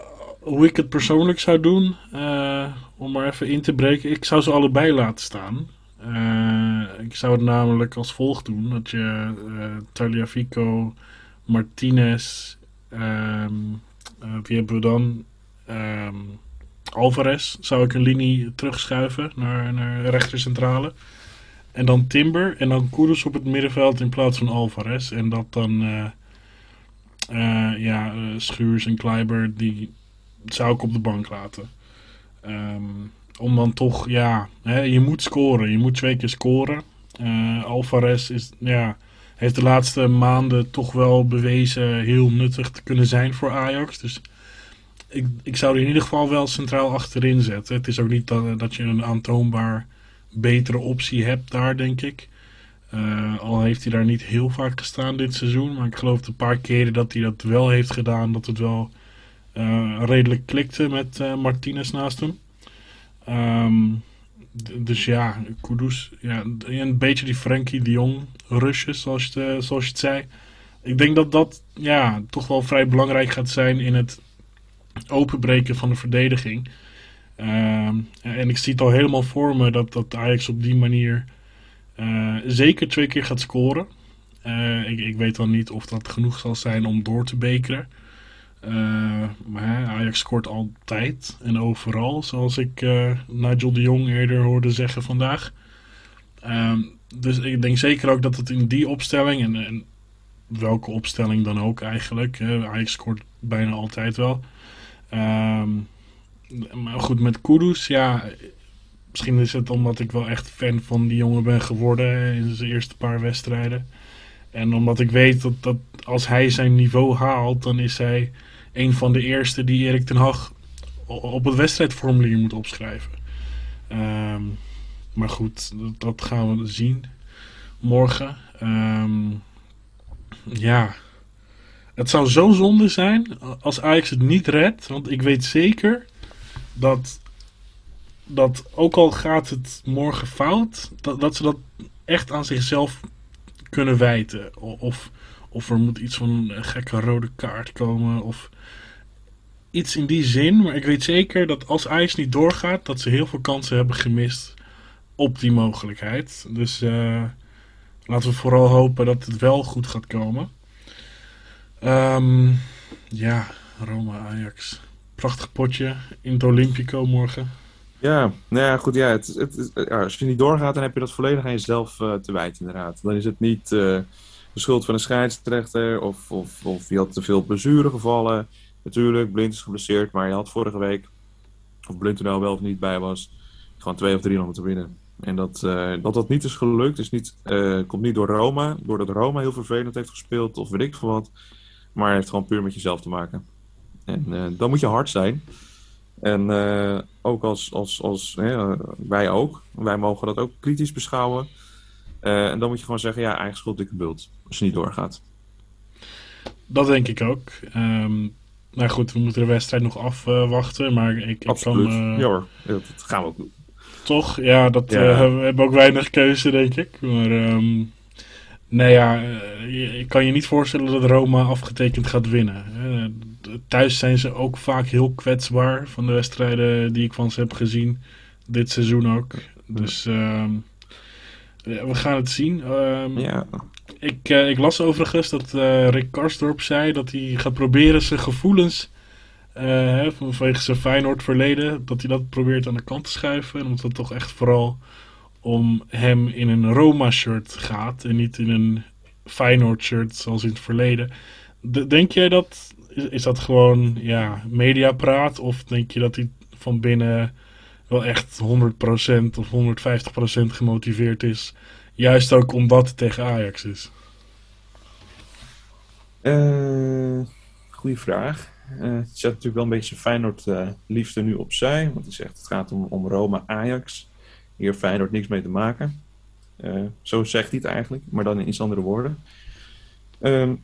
hoe ik het persoonlijk zou doen, uh, om maar even in te breken, ik zou ze allebei laten staan. Uh, ik zou het namelijk als volgt doen: dat je uh, Taliafico, Martinez, um, wie hebben we dan? Um, Alvarez zou ik een linie terugschuiven naar, naar rechtercentrale. En dan Timber en dan Kudus op het middenveld in plaats van Alvarez. En dat dan ja, Schuurs en Kleiber, die zou ik op de bank laten. Ehm, om dan toch, ja, hè, je moet scoren. Je moet twee keer scoren. Alvarez is, ja, heeft de laatste maanden toch wel bewezen heel nuttig te kunnen zijn voor Ajax. Dus ik, ik zou er in ieder geval wel centraal achterin zetten. Het is ook niet dat, dat je een aantoonbaar betere optie hebt daar, denk ik. Uh, al heeft hij daar niet heel vaak gestaan dit seizoen. Maar ik geloof de paar keren dat hij dat wel heeft gedaan, dat het wel uh, redelijk klikte met uh, Martinez naast hem. Um, dus ja, Kudus. Ja, een beetje die Frankie de Jong rushes, zoals je, het, zoals je zei. Ik denk dat dat ja, toch wel vrij belangrijk gaat zijn in het openbreken van de verdediging. Ehm, en ik zie het al helemaal voor me dat, dat Ajax op die manier zeker twee keer gaat scoren. Ik, ik, weet dan niet of dat genoeg zal zijn om door te bekeren. Uh, maar Ajax scoort altijd en overal, zoals ik Nigel de Jong eerder hoorde zeggen vandaag. Ehm, dus ik denk zeker ook dat het in die opstelling, en, en welke opstelling dan ook eigenlijk, Ajax scoort bijna altijd wel. Um, maar goed, met Kudus, ja, misschien is het omdat ik wel echt fan van die jongen ben geworden in zijn eerste paar wedstrijden. En omdat ik weet dat, dat als hij zijn niveau haalt, dan is hij een van de eerste die Erik ten Hag op het wedstrijdformulier moet opschrijven. Um, maar goed, dat, gaan we zien morgen. Um, ja, het zou zo zonde zijn als Ajax het niet redt. Want ik weet zeker dat, dat ook al gaat het morgen fout, dat, dat ze dat echt aan zichzelf kunnen wijten. Of, of er moet iets van een gekke rode kaart komen. Of iets in die zin. Maar ik weet zeker dat als Ajax niet doorgaat, dat ze heel veel kansen hebben gemist op die mogelijkheid. Dus uh, laten we vooral hopen dat het wel goed gaat komen. Um, ja, Roma-Ajax. Prachtig potje in het Olympico morgen. Ja, nou ja, goed. Ja, het, het, als je niet doorgaat, dan heb je dat volledig aan jezelf uh, te wijten, inderdaad. Dan is het niet uh, de schuld van een scheidsrechter of, of, of je had te veel blessure gevallen. Natuurlijk, Blind is geblesseerd, maar je had vorige week, of Blind er nou wel of niet bij was, gewoon twee of drie nog moeten winnen. En dat, uh, dat dat niet is gelukt, is niet, komt niet door Roma, doordat Roma heel vervelend heeft gespeeld of weet ik veel wat. Maar heeft gewoon puur met jezelf te maken. En uh, dan moet je hard zijn. En ook als, als, als wij ook. Wij mogen dat ook kritisch beschouwen. Uh, en dan moet je gewoon zeggen, ja, eigen schuld, dikke bult. Als je niet doorgaat. Dat denk ik ook. Um, nou goed, we moeten de wedstrijd nog afwachten. maar ik, ik Absoluut. kan... ja hoor, dat gaan we ook doen. Toch? Ja, dat, ja. we hebben ook weinig keuze, denk ik. Maar... Um, Nee, ja, eh, ik kan je niet voorstellen dat Roma afgetekend gaat winnen. Thuis zijn ze ook vaak heel kwetsbaar van de wedstrijden die ik van ze heb gezien. Dit seizoen ook. Dus uh, we gaan het zien. Uh, ja. ik, uh, ik las overigens dat uh, Rick Karsdorp zei dat hij gaat proberen zijn gevoelens vanwege zijn Feyenoord verleden, dat hij dat probeert aan de kant te schuiven. Omdat dat toch echt vooral om hem in een Roma-shirt gaat en niet in een Feyenoord-shirt zoals in het verleden. denk jij dat, is, dat gewoon ja, mediapraat of denk je dat hij van binnen wel echt 100% of 150% gemotiveerd is? Juist ook omdat het tegen Ajax is. Uh, goeie vraag. Uh, het zet natuurlijk wel een beetje Feyenoord uh, liefde nu opzij. Want hij zegt het gaat om, om Roma-Ajax hier Feyenoord niks mee te maken. Zo zegt hij het eigenlijk, maar dan in iets andere woorden. Um,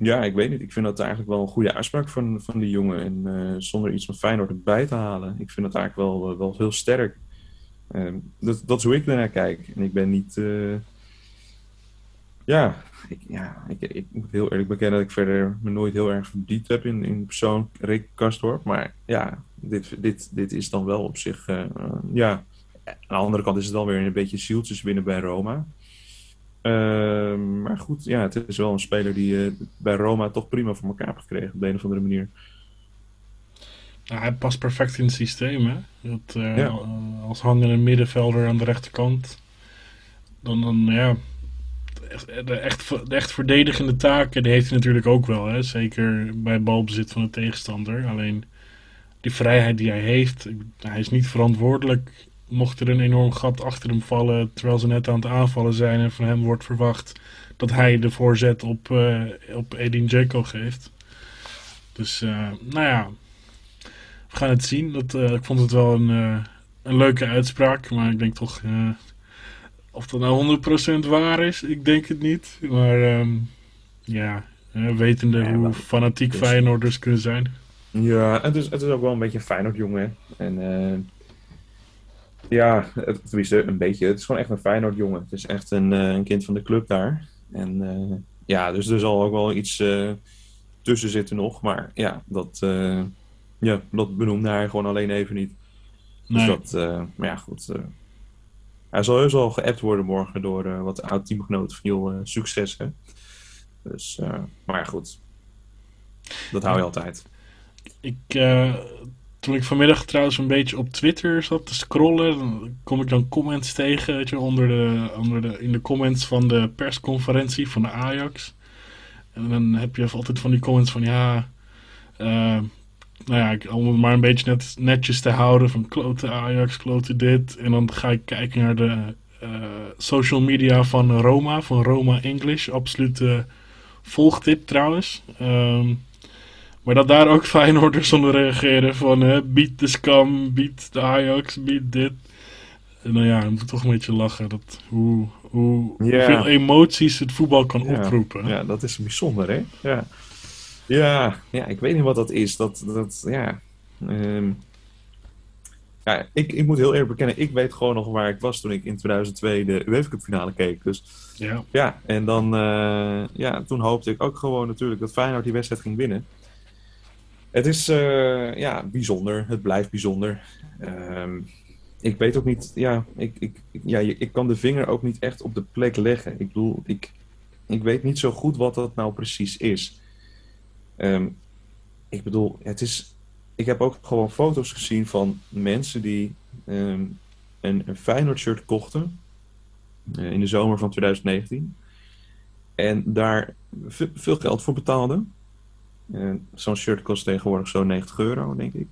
ja, ik weet niet. Ik vind dat eigenlijk wel een goede uitspraak van, van die jongen. En uh, zonder iets van Feyenoord erbij te halen. Ik vind dat eigenlijk wel, wel heel sterk. Uh, dat, dat is hoe ik ernaar kijk. En ik ben niet... Uh, ja, ik, ja ik, ik, moet heel eerlijk bekennen dat ik verder me nooit heel erg verdiept heb in, in persoon Rick Kastorp. Maar ja, dit, dit, dit is dan wel op zich... ja, aan de andere kant is het dan weer een beetje zieltjes winnen bij Roma. Uh, maar goed, ja, het is wel een speler die uh, bij Roma toch prima voor elkaar heeft gekregen op de een of andere manier. Hij past perfect in het systeem, hè? Dat, uh, ja. Als hangende middenvelder aan de rechterkant. Dan, dan ja. de echt, de echt verdedigende taken, die heeft hij natuurlijk ook wel. Hè? Zeker bij balbezit van de tegenstander. Alleen die vrijheid die hij heeft, hij is niet verantwoordelijk. Mocht er een enorm gat achter hem vallen, terwijl ze net aan het aanvallen zijn en van hem wordt verwacht dat hij de voorzet op, uh, op Edin Dzeko geeft. Dus, uh, nou ja, we gaan het zien. Dat, uh, ik vond het wel een, een leuke uitspraak, maar ik denk toch of dat nou 100% waar is, ik denk het niet. Maar um, ja, wetende ja, hoe fanatiek dus, Feyenoorders kunnen zijn. Ja, het is, het is ook wel een beetje een Feyenoord jongen. En uh, ja, het, tenminste een beetje. Het is gewoon echt een Feyenoord jongen. Het is echt een, uh, een kind van de club daar. En uh, ja, dus er zal ook wel iets tussen zitten nog. Maar ja, dat, ja, dat benoemde hij gewoon alleen even niet. Dus nee. Dus dat, maar ja, goed. Hij zal heus al geappt worden morgen door wat oud-teamgenoten van joh, succes hè. Dus, maar ja, goed. Dat hou je altijd. Ik, toen ik vanmiddag trouwens een beetje op Twitter zat te scrollen, dan kom ik dan comments tegen weet je, onder de, onder de, in de comments van de persconferentie van de Ajax. En dan heb je altijd van die comments van ja, nou ja, om het maar een beetje net, netjes te houden van klote Ajax, klote dit. En dan ga ik kijken naar de uh, social media van Roma, van Roma English. Absoluut uh, volgtip trouwens. Um, maar dat daar ook Feyenoorders onder reageren van uh, beat de scam, beat de Ajax, beat dit. En nou ja, dan moet ik toch een beetje lachen. Dat, hoe, hoe, yeah. hoeveel emoties het voetbal kan ja. oproepen. Ja, dat is bijzonder hè. Ja. Ja, ja, ik weet niet wat dat is. Dat, dat, ja. Um, ja, ik, ik moet heel eerlijk bekennen, ik weet gewoon nog waar ik was toen ik in 2002 de UEFA Cup finale keek. Dus ja, ja en dan, uh, ja, toen hoopte ik ook gewoon natuurlijk dat Feyenoord die wedstrijd ging winnen. Het is, uh, ja, bijzonder. Het blijft bijzonder. Um, ik weet ook niet, ja ik, ik, ja, ik kan de vinger ook niet echt op de plek leggen. Ik bedoel, ik, ik weet niet zo goed wat dat nou precies is. Um, ik bedoel, het is. Ik heb ook gewoon foto's gezien van mensen die um, een, een Feyenoord shirt kochten. Uh, in de zomer van 2019. En daar veel geld voor betaalden. Uh, Zo'n shirt kost tegenwoordig zo'n 90 euro, denk ik.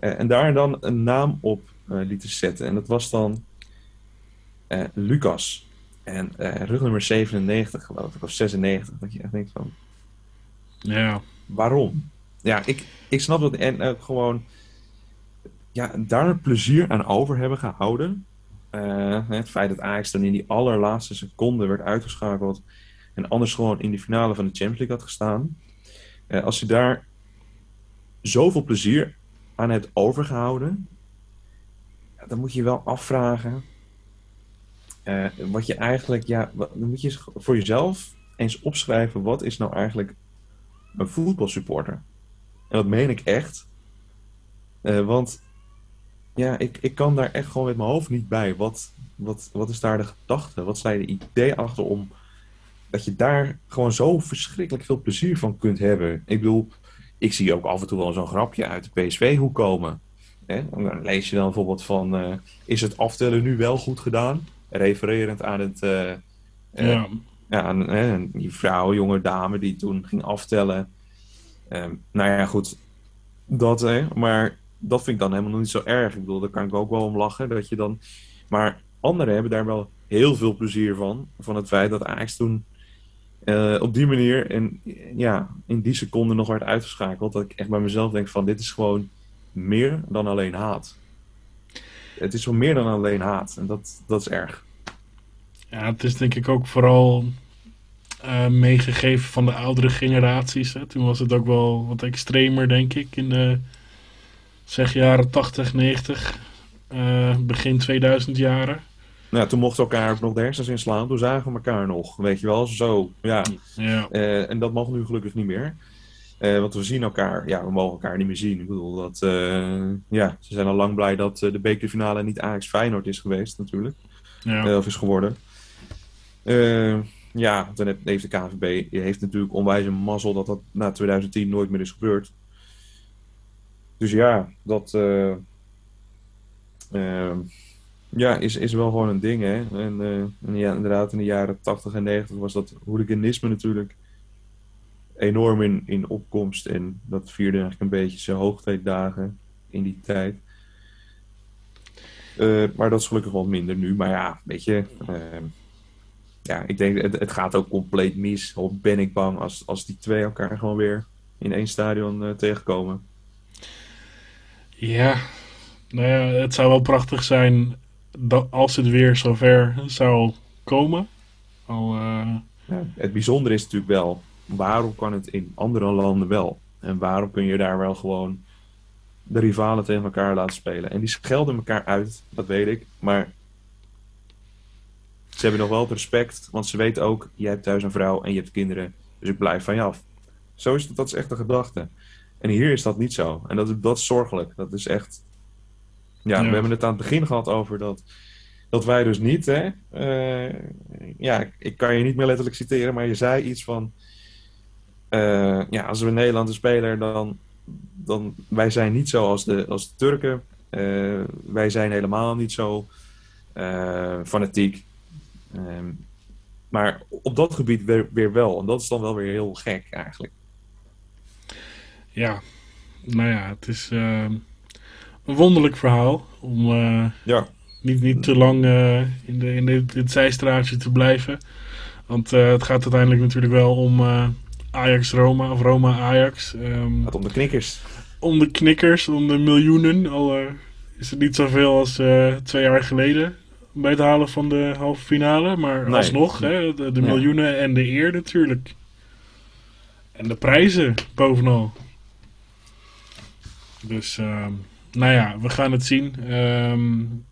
Uh, en daar dan een naam op lieten zetten. En dat was dan Lucas. En rugnummer 97, geloof ik, of 96. Dat je echt denkt van ja. Waarom? Ja, ik, ik snap dat. En uh, gewoon ja, daar plezier aan over hebben gehouden. Uh, het feit dat Ajax dan in die allerlaatste seconde werd uitgeschakeld. En anders gewoon in de finale van de Champions League had gestaan. Uh, als je daar zoveel plezier aan hebt overgehouden. Dan moet je wel afvragen. wat je eigenlijk, ja, dan moet je voor jezelf eens opschrijven. Wat is nou eigenlijk een voetbalsupporter. En dat meen ik echt. Uh, want ja, ik, ik kan daar echt gewoon met mijn hoofd niet bij. Wat, wat, wat is daar de gedachte? Wat zijn de ideeën achter om dat je daar gewoon zo verschrikkelijk veel plezier van kunt hebben? Ik bedoel, ik zie ook af en toe wel zo'n grapje uit de PSV-hoek komen. Hè? Dan lees je dan bijvoorbeeld van, uh, is het aftellen nu wel goed gedaan? Refererend aan het... Uh, ja ja, een, die vrouw, jonge dame die toen ging aftellen. Um, nou ja, goed. Dat, hè, maar dat vind ik dan helemaal niet zo erg. Ik bedoel, daar kan ik ook wel om lachen. Dat je dan... Maar anderen hebben daar wel heel veel plezier van. Van het feit dat Ajax toen uh, op die manier en ja, in die seconde nog werd uitgeschakeld. Dat ik echt bij mezelf denk van dit is gewoon meer dan alleen haat. Het is wel meer dan alleen haat. En dat, dat is erg. Ja, het is denk ik ook vooral uh, meegegeven van de oudere generaties. Hè. Toen was het ook wel wat extremer, denk ik, in de zeg jaren 80, 90, uh, begin 2000 jaren. Nou, toen mochten elkaar ook nog de hersens inslaan. Toen zagen we elkaar nog, weet je wel, zo. Ja. ja. Uh, en dat mag nu gelukkig niet meer. Uh, want we zien elkaar, ja, we mogen elkaar niet meer zien. Ik bedoel, dat, ja, ze zijn al lang blij dat de bekerfinale niet Ajax Feyenoord is geweest, natuurlijk. Ja. of is geworden. ja, dan heeft de KVB heeft natuurlijk onwijs een mazzel dat dat na 2010 nooit meer is gebeurd. Dus ja, dat. Ja, is, is wel gewoon een ding, hè. En, uh, ja, inderdaad, in de jaren 80 en 90 was dat hooliganisme natuurlijk enorm in, in opkomst. En dat vierde eigenlijk een beetje zijn hoogtijdagen in die tijd. Uh, maar dat is gelukkig wel minder nu. Maar ja, weet je... Uh, ja, ik denk, het, het gaat ook compleet mis. Al ben ik bang als, als die twee elkaar gewoon weer in één stadion tegenkomen. Ja, nou ja, het zou wel prachtig zijn dat als het weer zover zou komen. Ja, het bijzondere is natuurlijk wel, waarom kan het in andere landen wel? En waarom kun je daar wel gewoon de rivalen tegen elkaar laten spelen? En die schelden elkaar uit, dat weet ik. Maar ze hebben nog wel het respect, want ze weten ook, jij hebt thuis een vrouw en je hebt kinderen, dus ik blijf van je af. Zo is het, dat is echt de gedachte. En hier is dat niet zo. En dat, dat is zorgelijk. Dat is echt. Ja, we hebben het aan het begin gehad over dat, dat wij dus niet. Hè, uh, ja, ik kan je niet meer letterlijk citeren, maar je zei iets van. Uh, ja, als we Nederland spelen, dan, dan. Wij zijn niet zo als de, als de Turken. Uh, wij zijn helemaal niet zo fanatiek. Ehm, maar op dat gebied weer, weer wel. En dat is dan wel weer heel gek eigenlijk. Ja, nou ja, het is uh, een wonderlijk verhaal. Om uh, ja. niet, niet te lang uh, in, de, in, het zijstraatje te blijven. Want het gaat uiteindelijk natuurlijk wel om Ajax-Roma of Roma-Ajax. Um, het gaat om de knikkers. Om de knikkers, om de miljoenen. Al is het niet zoveel als twee jaar geleden bij het halen van de halve finale. Maar nee. alsnog, hè, de, de miljoenen ja. en de eer natuurlijk. En de prijzen bovenal. Dus, uh, nou ja, we gaan het zien. Um,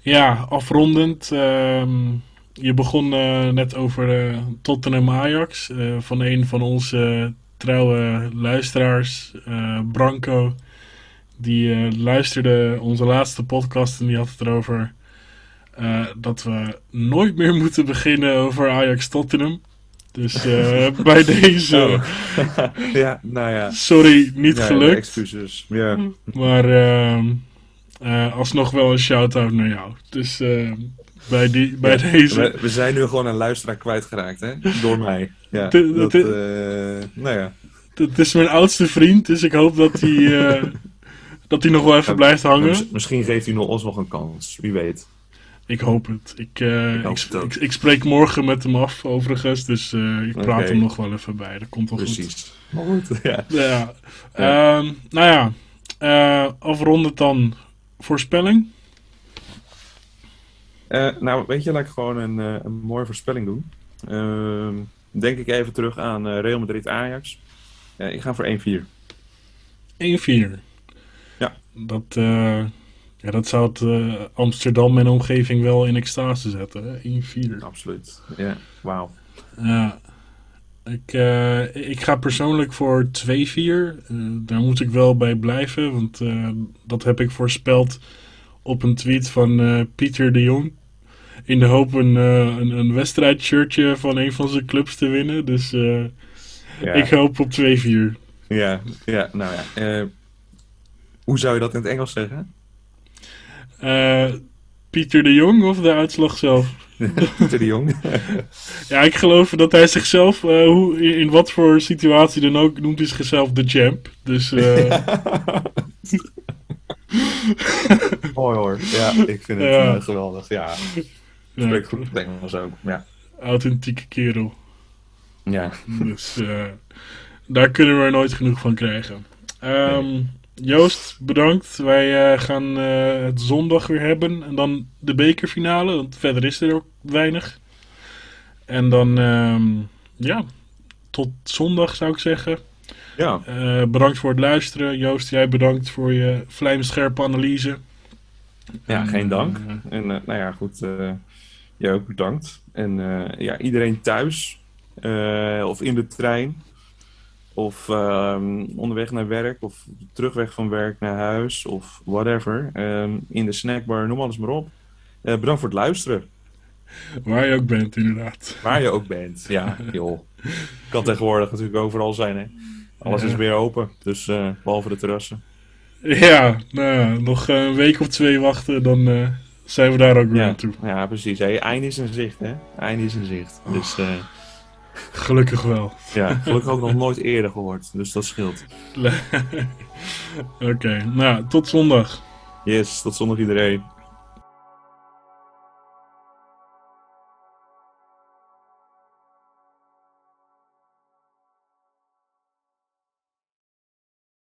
ja, afrondend. Um, je begon uh, net over uh, Tottenham Ajax. Uh, van een van onze trouwe luisteraars, Branco. Die luisterde onze laatste podcast en die had het erover dat we nooit meer moeten beginnen over Ajax Tottenham. Dus uh, <laughs> bij deze. Oh. <laughs> ja, nou ja. Sorry, niet ja, gelukt. Excuses. Ja. Maar uh, uh, alsnog wel een shout-out naar jou. Dus bij, die, bij ja, deze. We, we, zijn nu gewoon een luisteraar kwijtgeraakt, hè? Door mij. Ja, de, dat, de, nou ja. Het is mijn oudste vriend, dus ik hoop dat hij, dat hij nog wel even blijft hangen. Misschien geeft hij nog, ons nog een kans, wie weet. Ik hoop het. Ik, uh, ik, ik, ik, ik, spreek morgen met hem af, overigens. Dus uh, ik praat okay. hem nog wel even bij. Dat komt wel Precies. goed. Precies. <laughs> ja. ja. ja. Uh, nou ja, uh, afrondend dan voorspelling. nou, weet je, laat ik gewoon een, een mooie voorspelling doen. Ehm, denk ik even terug aan Real Madrid-Ajax. ik ga voor 1-4. 1-4? Ja. Dat... Ja, dat zou het uh, Amsterdam en omgeving wel in extase zetten. 1-4. Absoluut. Ja, wauw. Ja. Ik, uh, ik ga persoonlijk voor 2-4. Uh, daar moet ik wel bij blijven, want dat heb ik voorspeld op een tweet van Pieter de Jong. In de hoop een, een, een wedstrijdshirtje van een van zijn clubs te winnen. Dus ja. ik hoop op 2-4. Ja, ja, nou ja. hoe zou je dat in het Engels zeggen? Uh, Pieter de Jong of de uitslag zelf? <laughs> Pieter de Jong. <laughs> ja, ik geloof dat hij zichzelf, uh, hoe, in, wat voor situatie dan ook, noemt hij zichzelf de champ. Dus. Uh... <laughs> Mooi hoor. Ja, ik vind het ja. geweldig. Ja. Spreekt goed het Engels ook. Ja. Authentieke kerel. Ja. Dus daar kunnen we er nooit genoeg van krijgen. Um, nee. Joost, bedankt. Wij uh, gaan uh, het zondag weer hebben. En dan de bekerfinale, want verder is er ook weinig. En dan, uh, ja, tot zondag zou ik zeggen. Ja. Uh, bedankt voor het luisteren. Joost, jij bedankt voor je vlijmscherpe analyse. Ja, en, geen dank. en nou ja, goed. jij ook bedankt. En ja, iedereen thuis of in de trein of um, onderweg naar werk, of terugweg van werk naar huis, of whatever. Um, in de snackbar, noem alles maar op. Uh, bedankt voor het luisteren. Waar je ook bent, inderdaad. Waar je ook bent, ja, <laughs> joh. Kan tegenwoordig natuurlijk overal zijn, hè. Alles ja. is weer open, dus uh, behalve de terrassen. Ja, nou, nog een week of twee wachten, dan uh, zijn we daar ook weer Ja, naartoe. ja precies. Hey, einde is in zicht, hè? Einde is in zicht. Dus eh, Gelukkig wel. ja, gelukkig ook nog nooit eerder gehoord. Dus dat scheelt. <laughs> Oké, nou, tot zondag. Yes, tot zondag iedereen.